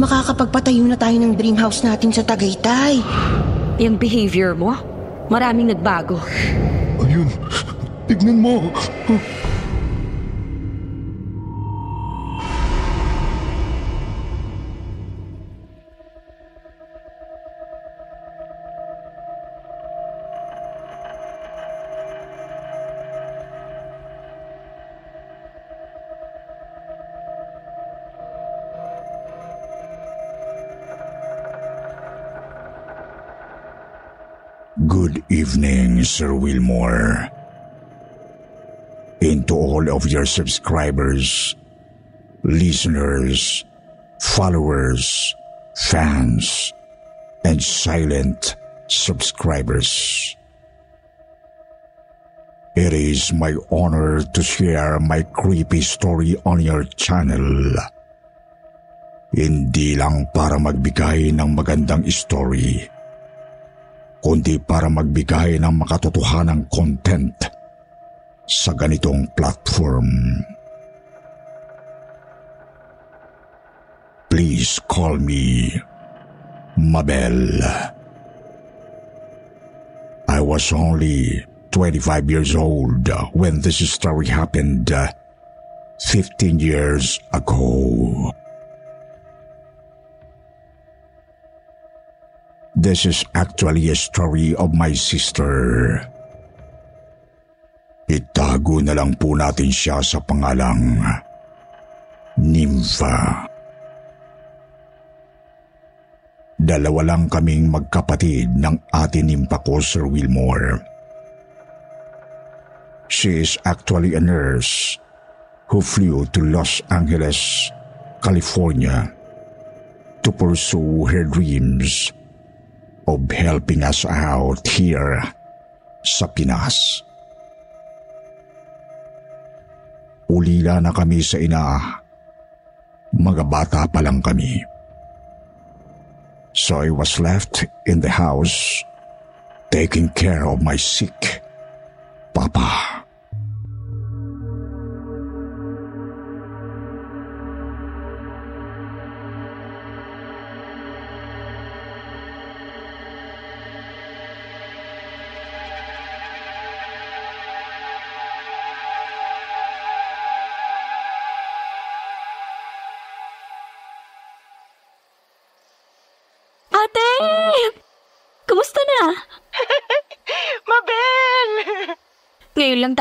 Makakapagpatayo na tayo ng dream house natin sa Tagaytay. Yung behavior mo, maraming nagbago. Ayun, tignan mo. Good evening, Sir Wilmore. And to all of your subscribers, listeners, followers, fans, and silent subscribers. It is my honor to share my creepy story on your channel. Hindi lang para magbigay ng magandang story kundi para magbigay ng makatotohanang content sa ganitong platform. Please call me Mabel. I was only 25 years old when this story happened 15 years ago. This is actually a story of my sister. Itago na lang po natin siya sa pangalang Nympha. Dalawa lang kaming magkapatid ng ate Nympha ko, Sir Wilmore. She is actually a nurse who flew to Los Angeles, California to pursue her dreams of helping us out here sa Pinas. Ulila na kami sa ina. Mga pa lang kami. So I was left in the house taking care of my sick papa.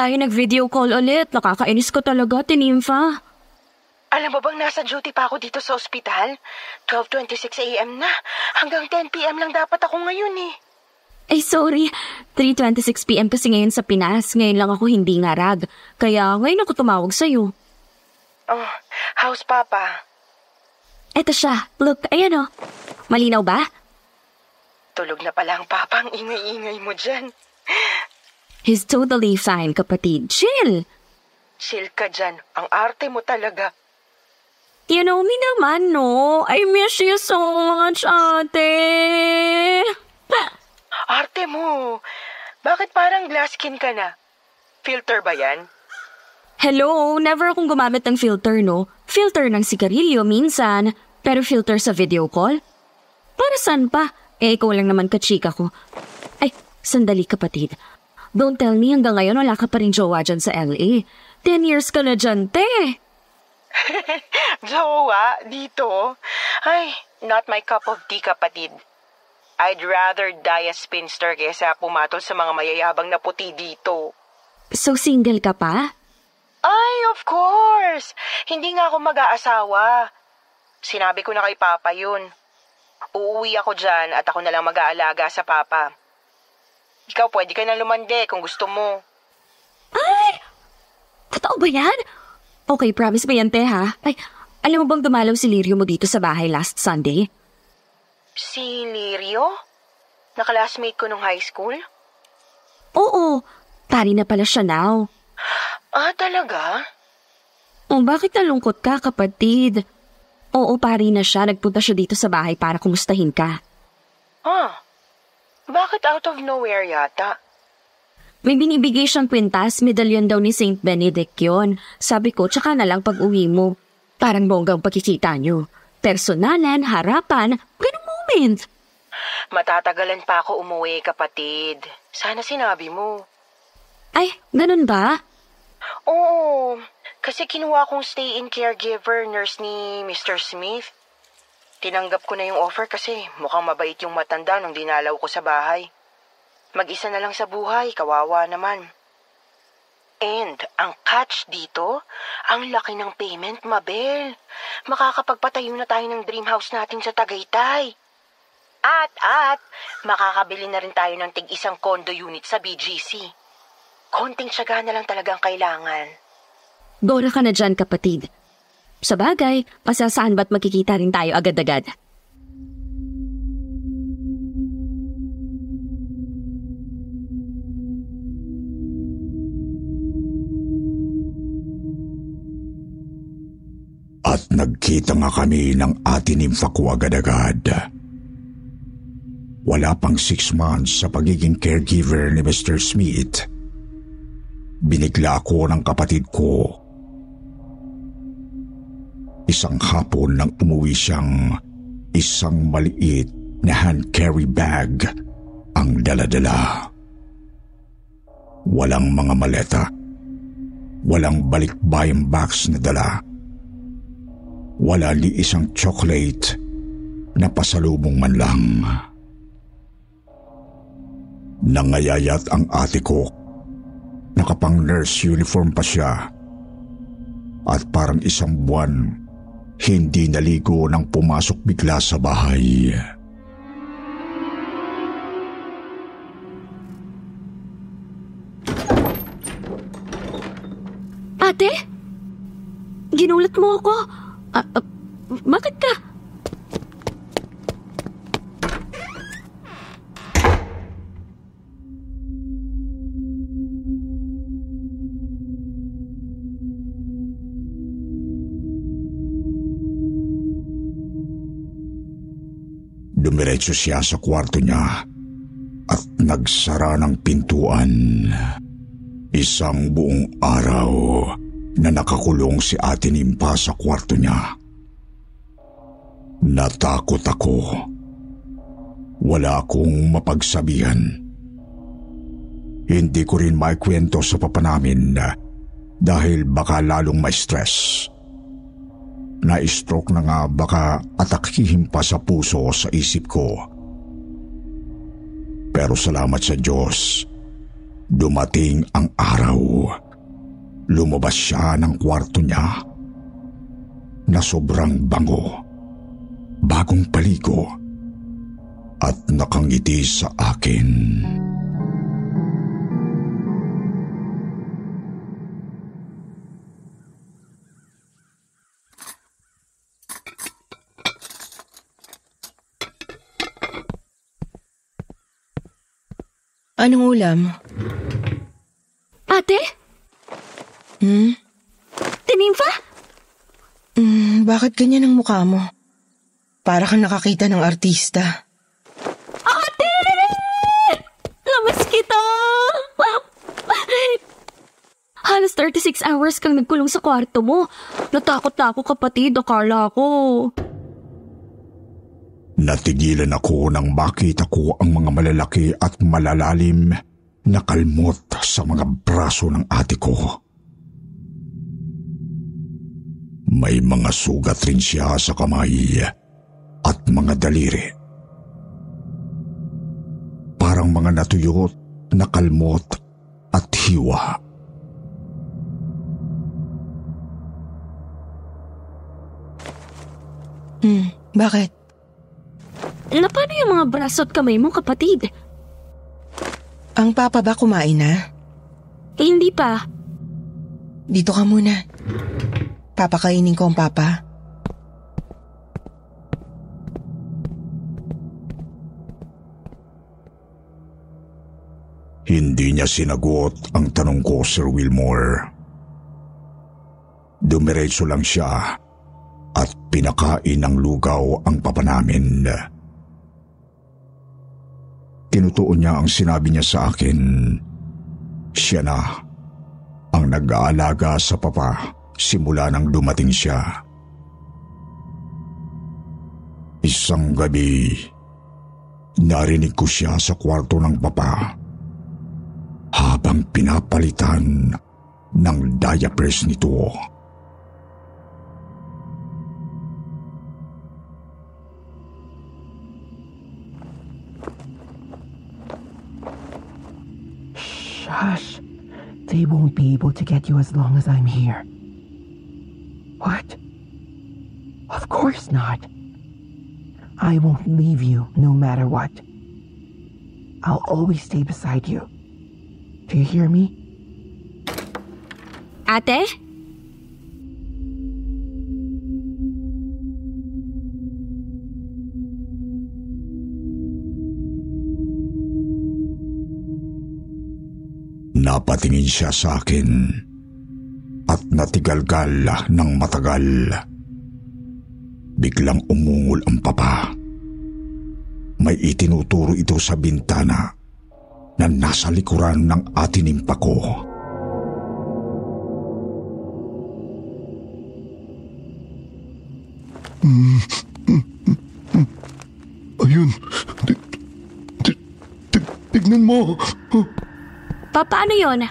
Tayo nag-video call ulit. Nakakainis ko talaga, tinimfa. Alam mo bang nasa duty pa ako dito sa ospital? 12.26 a.m. na. Hanggang 10 p.m. lang dapat ako ngayon eh. Ay, sorry. 3.26pm kasi ngayon sa Pinas. Ngayon lang ako hindi ngarag. Kaya ngayon ako tumawag sa'yo. Oh, how's Papa? Eto siya. Look, ayan o. Malinaw ba? Tulog na pala ang Papa. Ang ingay-ingay mo dyan. He's totally fine, kapatid. Chill. Chill ka dyan. Ang arte mo talaga. You know me naman, no? I miss you so much, ate. Arte mo. Bakit parang glass skin ka na? Filter ba yan? Hello, never akong gumamit ng filter, no? Filter ng sigarilyo minsan, pero filter sa video call? Para saan pa? Eh, ikaw lang naman kachika ko. Ay, sandali kapatid. Don't tell me hanggang ngayon wala ka pa rin jowa dyan sa LA. Ten years ka na dyan, te. Jowa, dito? Ay, not my cup of tea, kapatid. I'd rather die a spinster kaysa pumatol sa mga mayayabang na puti dito. So single ka pa? Ay, of course! Hindi nga ako mag-aasawa. Sinabi ko na kay Papa yun. Uuwi ako dyan at ako na lang mag-aalaga sa Papa. Ikaw pwede ka na lumande kung gusto mo. Ay! Totoo ba yan? Okay, promise ba yan, te, ha? Ay, alam mo bang dumalaw si Lirio mo dito sa bahay last Sunday? Si Lirio? Nakalasmate ko nung high school? Oo, pari na pala siya now. Ah, talaga? Oh, bakit nalungkot ka, kapatid? Oo, pari na siya. Nagpunta siya dito sa bahay para kumustahin ka. Ah, bakit out of nowhere yata? May binibigay siyang kwintas, medalyon daw ni St. Benedict yon. Sabi ko, tsaka na lang pag uwi mo. Parang bonggang pagkikita niyo. Personalan, harapan, ganung moment. Matatagalan pa ako umuwi, kapatid. Sana sinabi mo. Ay, ganun ba? Oo, kasi kinuha kong stay-in caregiver nurse ni Mr. Smith. Tinanggap ko na yung offer kasi mukhang mabait yung matanda nung dinalaw ko sa bahay. Mag-isa na lang sa buhay, kawawa naman. And ang catch dito, ang laki ng payment, Mabel. Makakapagpatayo na tayo ng dream house natin sa Tagaytay. At, at, makakabili na rin tayo ng tig-isang condo unit sa BGC. Konting tsaga na lang talagang kailangan. Gora ka na dyan, kapatid. Sa bagay, pasasaan ba't magkikita rin tayo agad-agad? At nagkita nga kami ng ate nimfa ko agad-agad. Wala pang six months sa pagiging caregiver ni Mr. Smith. Binigla ako ng kapatid ko. Isang hapon nang umuwi siyang isang maliit na hand carry bag ang daladala. Walang mga maleta. Walang balikbayang box na dala wala li isang chocolate na pasalubong man lang. Nangayayat ang ate ko. Nakapang nurse uniform pa siya. At parang isang buwan, hindi naligo nang pumasok bigla sa bahay. Ate? Ginulat mo ako. Ah, ah, bakit ka? Dumiretso siya sa kwarto niya at nagsara ng pintuan. Isang buong araw na nakakulong si ate Nimpa sa kwarto niya. Natakot ako. Wala akong mapagsabihan. Hindi ko rin maikwento sa papa namin dahil baka lalong ma-stress. Na-stroke na nga baka atakihin pa sa puso sa isip ko. Pero salamat sa Diyos, dumating ang araw. Lumabas siya ng kwarto niya na sobrang bango, bagong paligo at nakangiti sa akin. Anong ulam? Ate? Hmm? Tinimfa? Hmm, bakit ganyan ang mukha mo? Para kang nakakita ng artista. Ate! Lamas kita! Halos 36 hours kang nagkulong sa kwarto mo. Natakot na ako kapatid, akala ko. Natigilan ako nang makita ko ang mga malalaki at malalalim na kalmot sa mga braso ng ate ko. May mga sugat rin siya sa kamay at mga daliri. Parang mga natuyot na kalmot at hiwa. Hmm, bakit? Na paano yung mga braso at kamay mo, kapatid? Ang papa ba kumain na? Eh, hindi pa. Dito ka muna. papakainin ko ang papa. Hindi niya sinagot ang tanong ko, Sir Wilmore. Dumiretso lang siya at pinakain ng lugaw ang papa namin. Tinutuon niya ang sinabi niya sa akin. Siya na ang nag-aalaga sa papa simula nang dumating siya. Isang gabi, narinig ko siya sa kwarto ng papa habang pinapalitan ng diapers nito. Shush. They won't be able to get you as long as I'm here. What? Of course not. I won't leave you no matter what. I'll always stay beside you. Do you hear me? Ate? Napatingin siya sa akin at natigalgal ng matagal. Biglang umungol ang papa. May itinuturo ito sa bintana na nasa likuran ng atinimpa ko. Ayun. Ti- ti- ti- Tignan mo. Paano yun?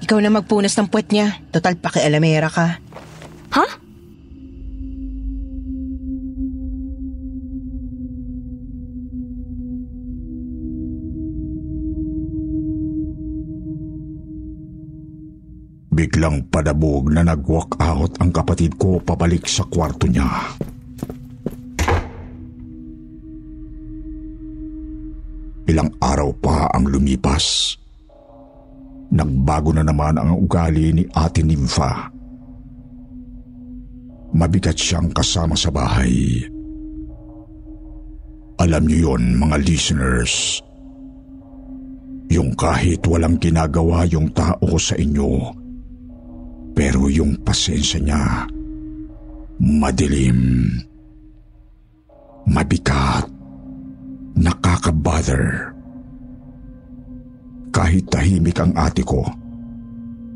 Ikaw na magpunas ng puwet niya. Total pakialamera ka. Ha? Biglang padabog na nag-walk out ang kapatid ko pabalik sa kwarto niya. Araw pa ang lumipas. Nagbago na naman ang ugali ni Ate Nympha. Mabigat siyang kasama sa bahay. Alam niyo yon mga listeners. Yung kahit walang ginagawa yung tao sa inyo, pero yung pasensya niya, madilim, mabigat, nakakabother. Kahit tahimik ang ate ko,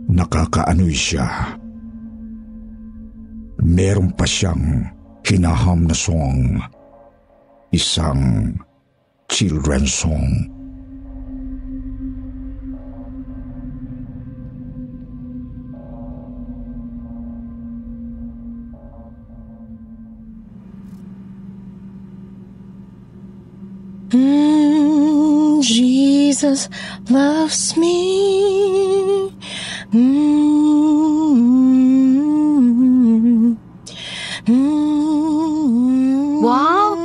nakakaanoy siya. Meron pa siyang hinaham na song, isang children's song. Mm, Jesus loves me. Mm, mm, Wow!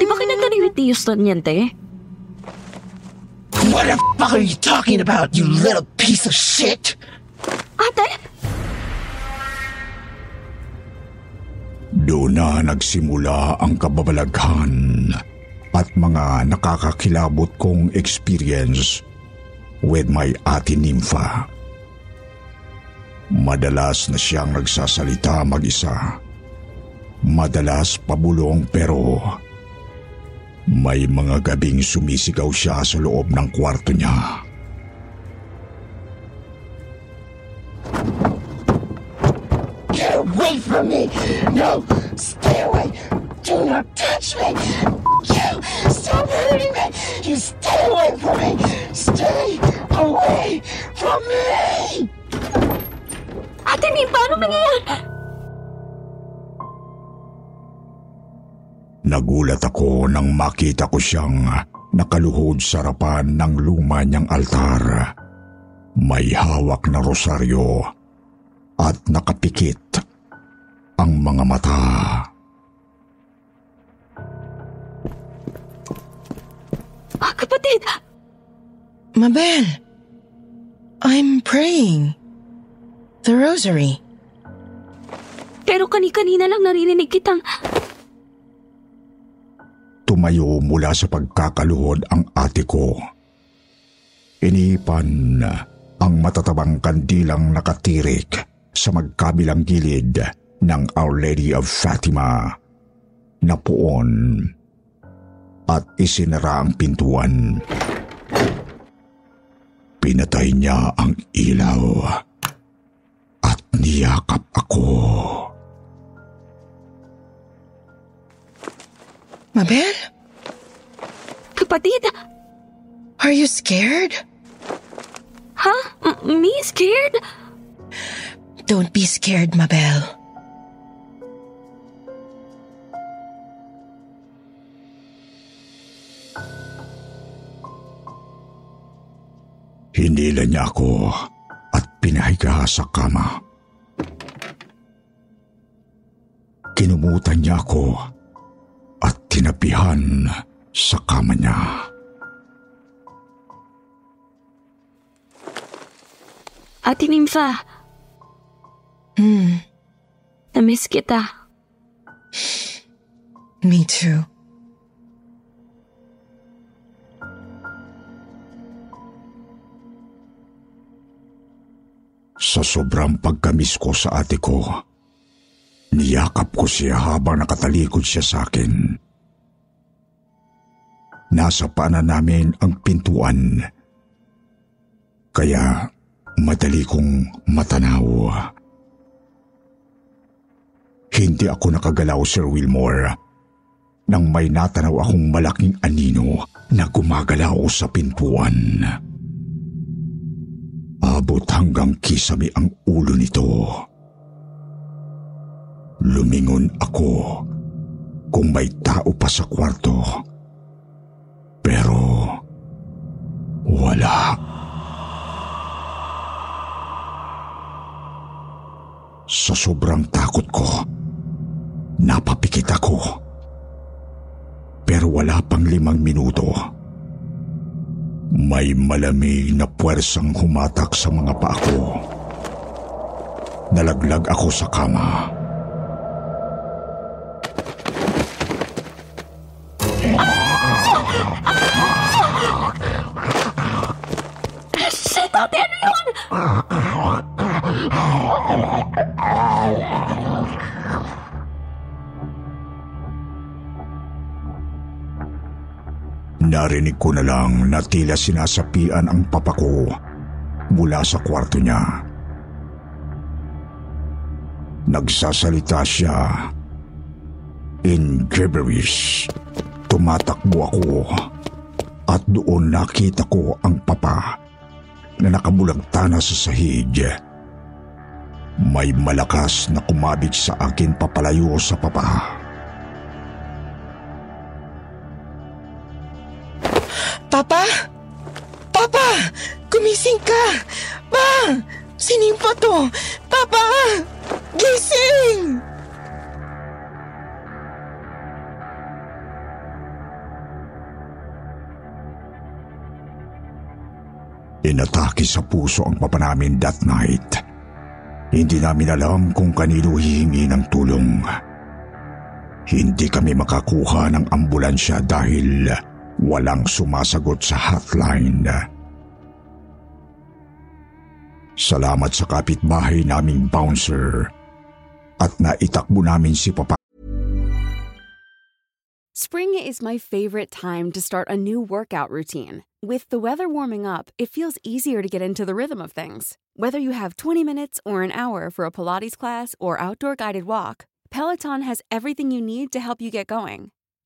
Di ba kinanta ni Whitney Houston yan, te? What the fuck are you talking about, you little piece of shit? Ate? Doon na nagsimula ang kababalaghan at mga nakakakilabot kong experience with my ate Nympha. Madalas na siyang nagsasalita mag-isa. Madalas pabulong pero may mga gabing sumisigaw siya sa loob ng kwarto niya. Get away from me! No! Stay away! Do not touch me! Stop hurting me! You stay away from me! Stay away from me! Ate, Ning, paano nangyayari? Nagulat ako nang makita ko siyang nakaluhod sa harapan ng luma niyang altar. May hawak na rosaryo at nakapikit ang mga mata. Kapatid! Mabel, I'm praying. The rosary. Pero kani-kanina lang naririnig kitang... Tumayo mula sa pagkakaluhod ang ate ko. Inipan ang matatabang kandilang nakatirik sa magkabilang gilid ng Our Lady of Fatima na puon at isinara ang pintuan. Pinatay niya ang ilaw at niyakap ako. Mabel, Kapatid, are you scared? ha? M- me scared? Don't be scared, Mabel. Hinila niya ako at pinahiga sa kama. Kinumutan niya ako at tinapihan sa kama niya. Ate Nympha, Hmm, na-miss kita. me too. Sa sobrang pagkamis ko sa ate ko, niyakap ko siya habang nakatalikod siya sa akin. Nasa paanan namin ang pintuan, kaya madali kong matanaw. Hindi ako nakagalaw, Sir Wilmore, nang may natanaw akong malaking anino na gumagalaw sa pintuan. Abot hanggang kisame ang ulo nito. Lumingon ako kung may tao pa sa kwarto. Pero wala. Sa sobrang takot ko, napapikit ako. Pero wala pang limang minuto. May malamig na puwersang humatak sa mga paa ko. Nalaglag ako sa kama. Narinig ko na lang na tila sinasapian ang papa ko mula sa kwarto niya. Nagsasalita siya. In gibberish, tumatakbo ako at doon nakita ko ang papa na nakabulagtana sa sahig. May malakas na kumabig sa akin papalayo sa papa. Papa? Papa! Gumising ka! Pa! Sinimpa to! Papa! Gising! Inatake sa puso ang papa namin that night. Hindi namin alam kung kanino hihingi ng tulong. Hindi kami makakuha ng ambulansya dahil walang sumasagot sa hotline. Salamat sa kapitbahay naming bouncer at naitakbo namin si Papa Spring is my favorite time to start a new workout routine. With the weather warming up, it feels easier to get into the rhythm of things. Whether you have 20 minutes or an hour for a Pilates class or outdoor guided walk, Peloton has everything you need to help you get going.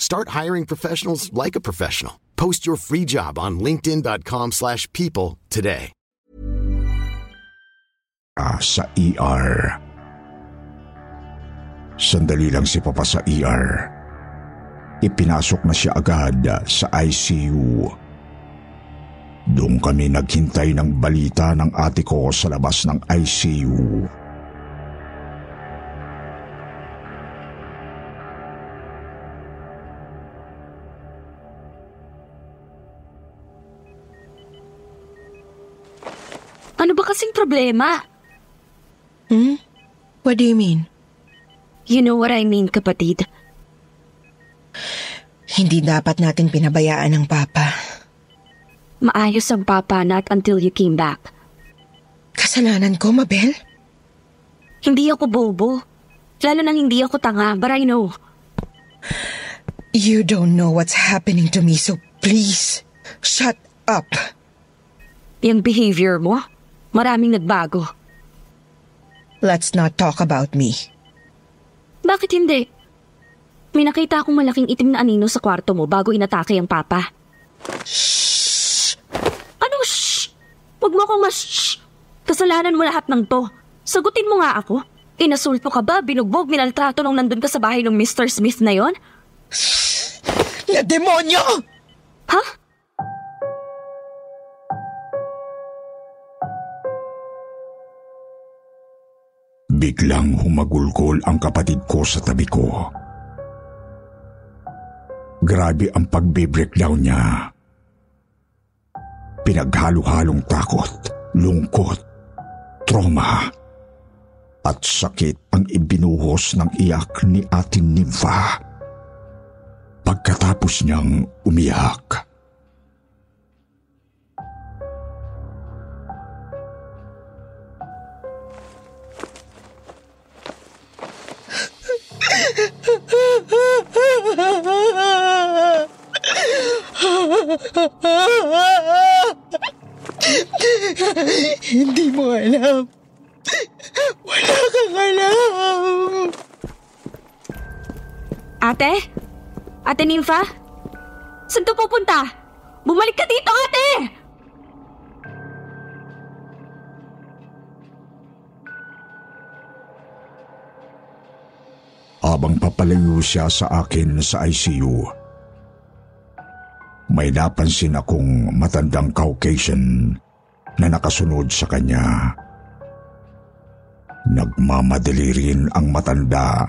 Start hiring professionals like a professional. Post your free job on linkedin.com/people slash people today. sa ER. Sandali lang si Papa sa ER. Ipinasok na siya agad sa ICU. Doon kami naghintay ng balita ng ate ko sa labas ng ICU. Ano ba kasing problema? Hmm? What do you mean? You know what I mean, kapatid. Hindi dapat natin pinabayaan ng papa. Maayos ang papa not until you came back. Kasalanan ko, Mabel? Hindi ako bobo. Lalo nang hindi ako tanga, but I know. You don't know what's happening to me, so please, shut up. Yung behavior mo, maraming nagbago. Let's not talk about me. Bakit hindi? May nakita akong malaking itim na anino sa kwarto mo bago inatake ang papa. Shh! Ano shh? Huwag mo akong mas shh. Kasalanan mo lahat ng to. Sagutin mo nga ako. Inasulpo ka ba? Binugbog, minaltrato nung nandun ka sa bahay ng Mr. Smith na yon? Na demonyo! Ha? Biglang humagulgol ang kapatid ko sa tabi ko. Grabe ang pagbe-breakdown niya. Pinaghalo-halong takot, lungkot, trauma, at sakit ang ibinuhos ng iyak ni ating Nympha. Pagkatapos niyang umiyak. Hindi mo alam. Wala kang alam. Ate? Ate Nympha? Saan ka pupunta? Bumalik ka dito, ate! Habang papalayo siya sa akin sa ICU, may napansin akong matandang Caucasian na nakasunod sa kanya. Nagmamadali rin ang matanda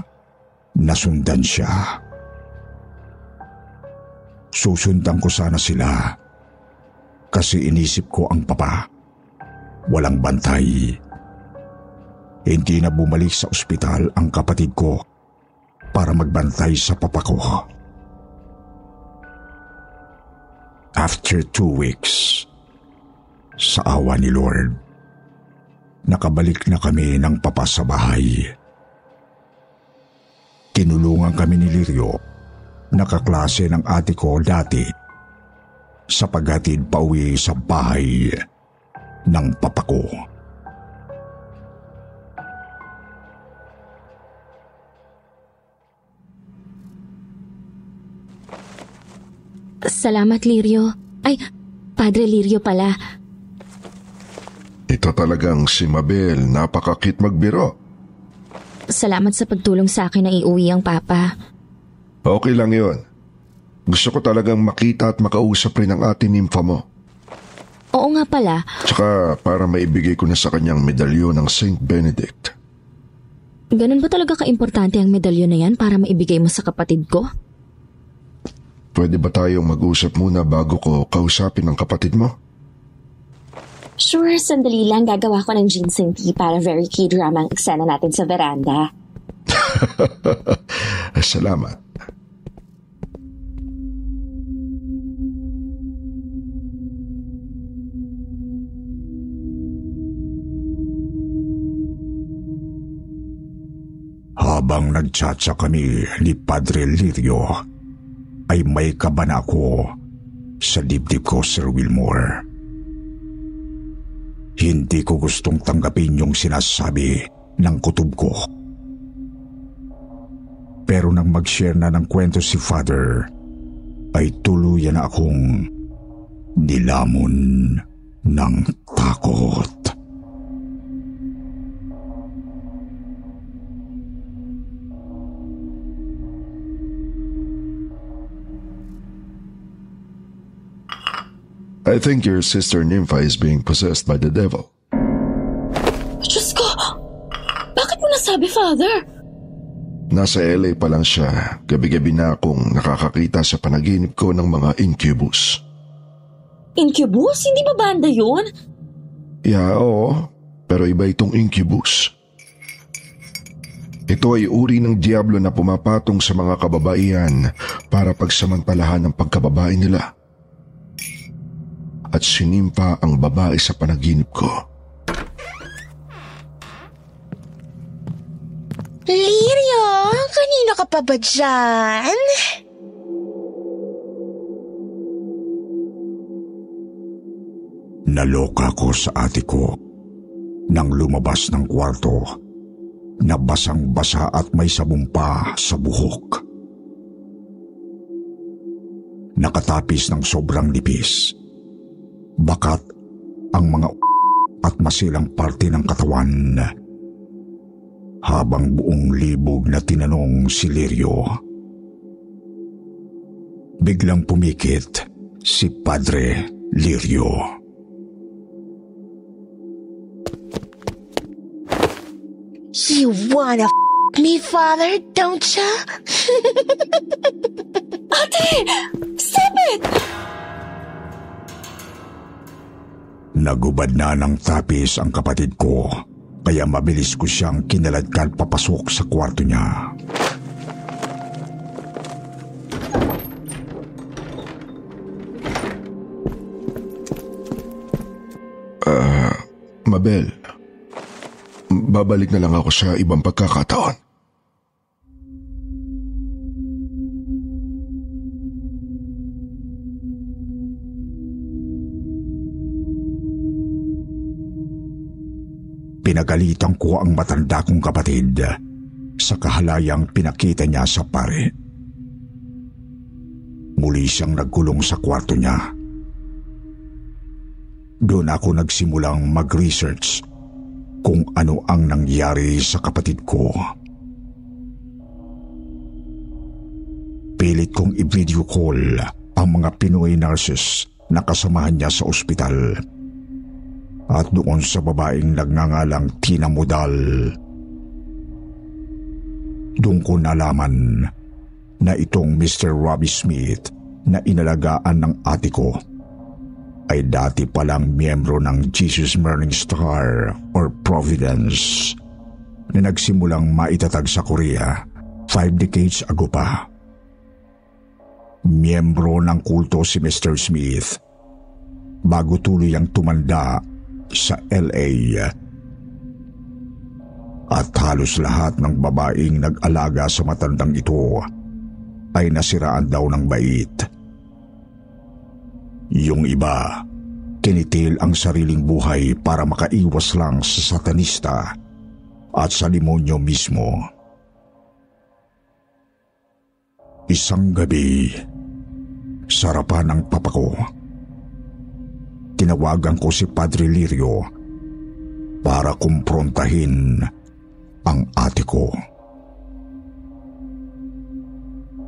na sundan siya. Susundan ko sana sila kasi inisip ko ang papa. Walang bantay. Hindi na bumalik sa ospital ang kapatid ko para magbantay sa papa ko. After two weeks, sa awa ni Lord, nakabalik na kami ng papa sa bahay. Tinulungan kami ni Lirio, nakaklase ng ate ko dati, sa paghatid pauwi sa bahay ng papa ko. Salamat, Lirio. Ay, Padre Lirio pala. Ito talagang si Mabel, napakakit magbiro. Salamat sa pagtulong sa akin na iuwi ang papa. Okay lang yon. Gusto ko talagang makita at makausap rin ang ating nimfa mo. Oo nga pala, Tsaka para maibigay ko na sa kanyang medalyon ng Saint Benedict. ganun ba talaga kaimportante ang medalyon na yan para maibigay mo sa kapatid ko? Pwede ba tayong mag-usap muna bago ko kausapin ang kapatid mo? Sure, sandali lang gagawa ko ng ginseng tea para very k-drama ang eksena natin sa veranda. Salamat. Habang nagtsatsa kami ni Padre Lirio, ay may kabana ako sa dibdib ko, Sir Wilmore. Hindi ko gustong tanggapin yung sinasabi ng kutob ko. Pero nang mag-share na ng kwento si Father, ay tuluyan na akong nilamon ng takot. I think your sister Nympha is being possessed by the devil. Diyos ko! Bakit mo nasabi, Father? Nasa LA pa lang siya, gabi-gabi na akong nakakakita sa panaginip ko ng mga incubus. Incubus? Hindi ba banda yun? Yeah, oo. Pero iba itong incubus. Ito ay uri ng diablo na pumapatong sa mga kababaihan para pagsamantalahan ang pagkababae nila. At sinimpa ang babae sa panaginip ko. Lirio, kanino ka pa ba dyan? Naloka ko sa ate ko nang lumabas ng kwarto na basang-basa at may sabong pa sa buhok. Nakatapis ng sobrang lipis. Bakat ang mga at masilang parte ng katawan habang buong libog na tinanong si Lirio. Biglang pumikit si Padre Lirio. You wanna f- me, father, don't ya? Ate! Stop it! Nagubad na ng tapis ang kapatid ko, kaya mabilis ko siyang kinaladkad papasok sa kwarto niya. Mabel, babalik na lang ako sa ibang pagkakataon. Pinagalitan ko ang matanda kong kapatid sa kahalayang pinakita niya sa pare. Muli siyang nagkulong sa kwarto niya. Doon ako nagsimulang mag-research kung ano ang nangyari sa kapatid ko. Pilit kong i-video call ang mga Pinoy nurses na kasamahan niya sa ospital. At doon sa babaeng nagngangalang Tina Modal. Doon ko nalaman na itong Mr. Robbie Smith na inalagaan ng ate ko ay dati palang miyembro ng Jesus Morning Star or Providence na nagsimulang maitatag sa Korea five decades ago pa. Miyembro ng kulto si Mr. Smith bago tuluyang tumanda sa LA. At halos lahat ng babaeng nag-alaga sa matandang ito ay nasiraan daw ng bait. Yung iba, kinitil ang sariling buhay para makaiwas lang sa satanista at sa limonyo mismo. Isang gabi, sarapan ng papa ko. Tinawagan ko si Padre Lirio para kumprontahin ang ate ko.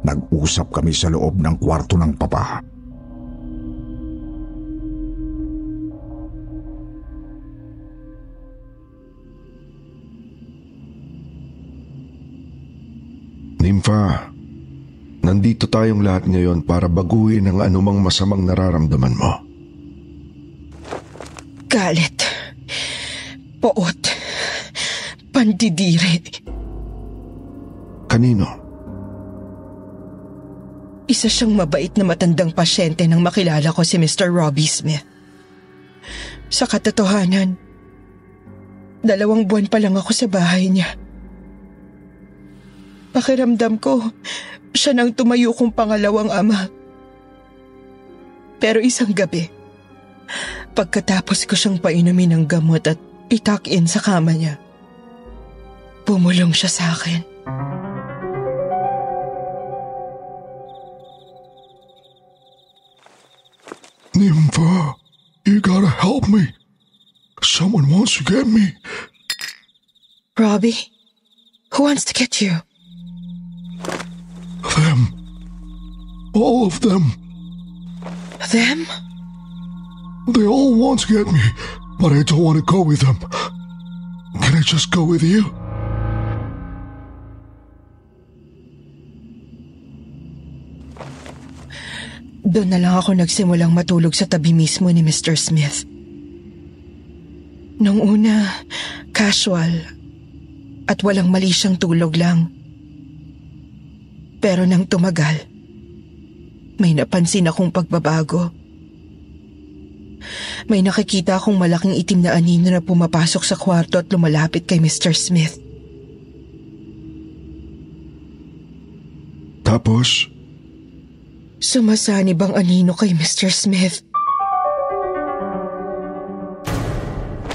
Nag-usap kami sa loob ng kwarto ng papa. Nympha, nandito tayong lahat ngayon para baguhin ang anumang masamang nararamdaman mo. Galit. Poot. Pandidiri. Kanino? Isa siyang mabait na matandang pasyente nang makilala ko si Mr. Robbie Smith. Sa katotohanan, dalawang buwan pa lang ako sa bahay niya. Pakiramdam ko, siya nang tumayo kong pangalawang ama. Pero isang gabi, pagkatapos ko siyang painumin ng gamot at itak-in sa kama niya, pumulong siya sa akin. Nympha, you gotta help me. Someone wants to get me. Robbie, who wants to get you? Them. All of them. Them? They all want to get me, but I don't want to go with them. Can I just go with you? Doon na lang ako nagsimulang matulog sa tabi mismo ni Mr. Smith. Nung una, casual at walang mali siyang tulog lang. Pero nang tumagal, may napansin akong pagbabago. May nakikita akong malaking itim na anino na pumapasok sa kwarto at lumalapit kay Mr. Smith. Tapos? Sumasanib ang anino kay Mr. Smith.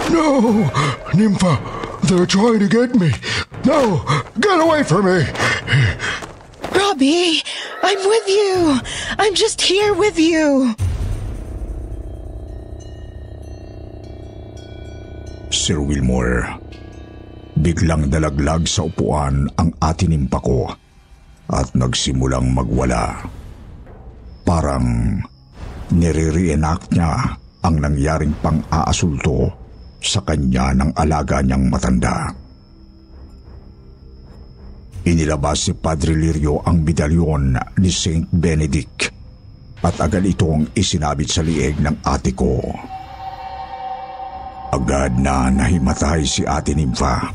No! Nympha! They're trying to get me! No! Get away from me! Robbie! I'm with you! I'm just here with you! Sir Wilmore, biglang dalaglag sa upuan ang atinimpa ko at nagsimulang magwala. Parang nire-reenact niya ang nangyaring pang-aasulto sa kanya ng alaga niyang matanda. Inilabas si Padre Lirio ang medalyon ni Saint Benedict at agad itong isinabit sa lieg ng ate ko. Agad na nahimatay si ate Nympha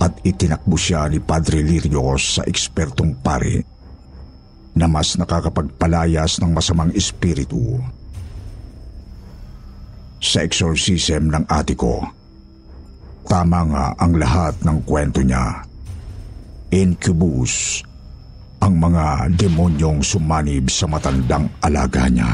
at itinakbo siya ni Padre Lirio sa ekspertong pari na mas nakakapagpalayas ng masamang espiritu. Sa exorcism ng ate ko, tama nga ang lahat ng kwento niya. Incubus, ang mga demonyong sumanib sa matandang alaga niya.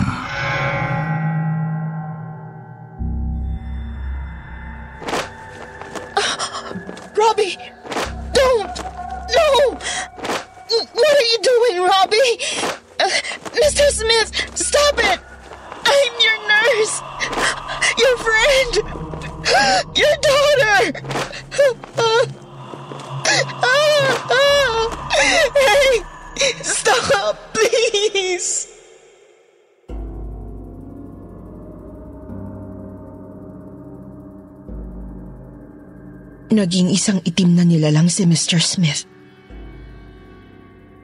Nilalang si Mr. Smith.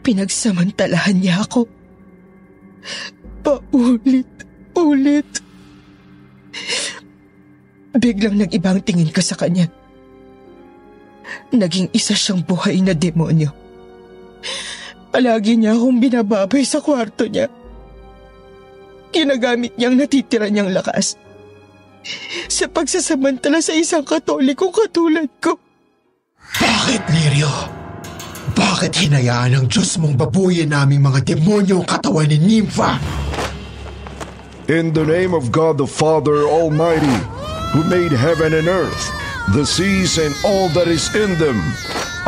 Pinagsamantalahan niya ako. Paulit-ulit. Biglang nag-ibang tingin ko sa kanya. Naging isa siyang buhay na demonyo. Palagi niya akong binababay sa kwarto niya. Ginagamit niyang natitira niyang lakas sa pagsasamantala sa isang katolikong katulad ko. Bakit, Lirio? Bakit hinayaan ng Diyos mong babuyin naming mga demonyo ang katawan ni Nympha? In the name of God the Father Almighty, who made heaven and earth, the seas and all that is in them,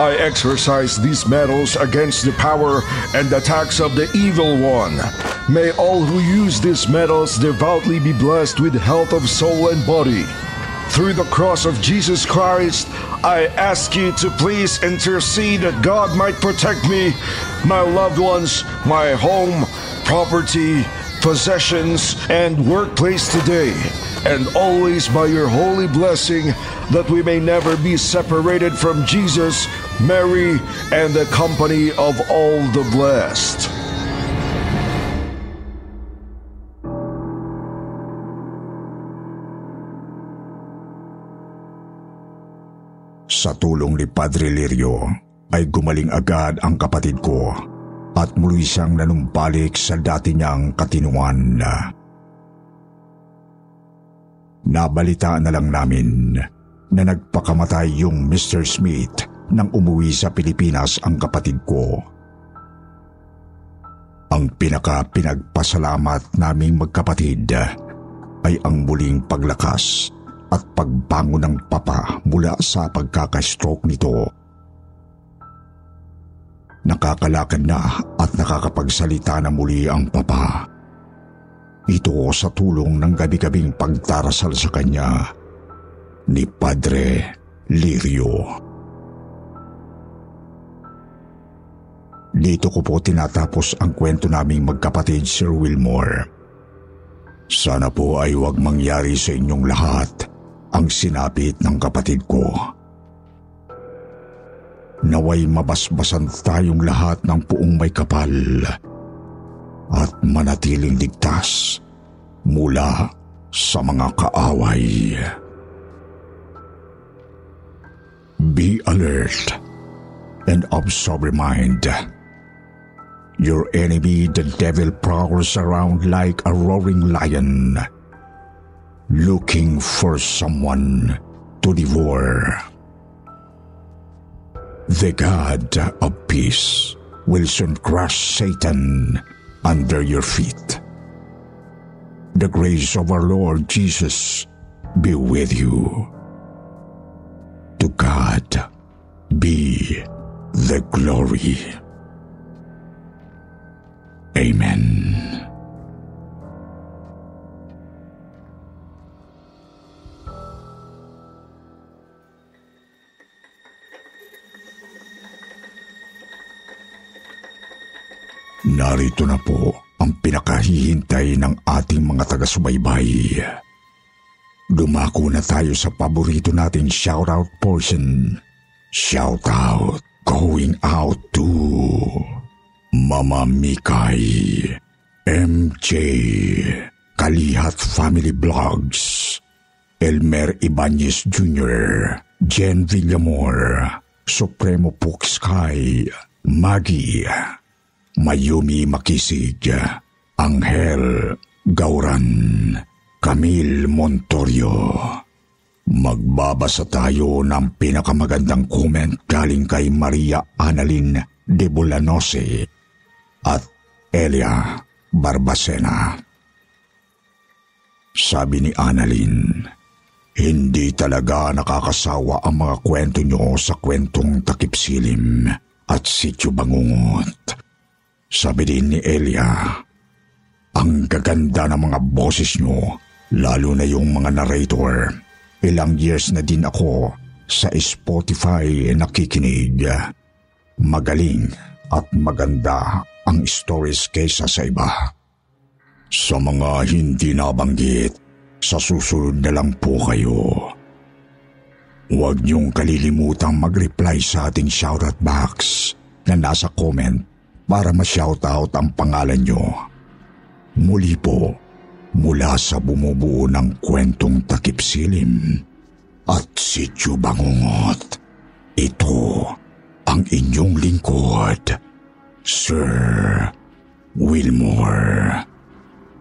I exorcise these metals against the power and attacks of the evil one. May all who use these metals devoutly be blessed with health of soul and body. Through the cross of Jesus Christ, I ask you to please intercede that God might protect me, my loved ones, my home, property, possessions, and workplace today, and always by your holy blessing, that we may never be separated from Jesus, Mary, and the company of all the blessed. Sa tulong ni Padre Lirio ay gumaling agad ang kapatid ko at muli siyang nanumbalik sa dati niyang katinuan. Nabalita na lang namin na nagpakamatay yung Mr. Smith nang umuwi sa Pilipinas ang kapatid ko. Ang pinaka-pinagpasalamat naming magkapatid ay ang muling paglakas at pagbangon ng papa mula sa pagkaka-stroke nito. Nakakalakad na at nakakapagsalita na muli ang papa. Ito sa tulong ng gabi-gabing pagtarasal sa kanya ni Padre Lirio. Dito ko po tinatapos ang kwento naming magkapatid Sir Wilmore. Sana po ay huwag mangyari sa inyong lahat ang sinapit ng kapatid ko. Naway mabasbasan tayong lahat ng puong may kapal at manatiling ligtas mula sa mga kaaway. Be alert and of sober mind. Your enemy, the devil, prowls around like a roaring lion, looking for someone to devour. The God of peace will soon crush Satan under your feet. The grace of our Lord Jesus be with you. To God be the glory. Amen. Narito na po ang pinakahihintay ng ating mga taga-subaybay. Dumako na tayo sa paborito nating shoutout portion. Shoutout going out to Mama Mikay, MJ, Kalihat Family Vlogs, Elmer Ibanez Jr., Jen Villamor, Supremo Pook Sky, Maggie, Mayumi Makisig, Angel Gauran, Camille Montorio. Magbabasa tayo ng pinakamagandang comment galing kay Maria Annalyn de Bulanose at Elia Barbacena. Sabi ni Annalyn, hindi talaga nakakasawa ang mga kwento nyo sa kwentong takipsilim at sityo bangungot. Sabi din ni Elia, ang gaganda ng mga boses nyo, lalo na yung mga narrator. Ilang years na din ako sa Spotify nakikinig. Magaling at maganda ang stories kaysa sa iba. Sa mga hindi nabanggit, sa susunod na lang po kayo. Huwag niyong kalilimutang mag-reply sa ating shoutout box na nasa comment para ma-shoutout ang pangalan niyo. Muli po, mula sa bumubuo ng kwentong takipsilim at sityo bangungot. Ito ang inyong lingkod, Sir Wilmore.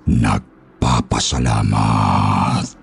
Nagpapasalamat.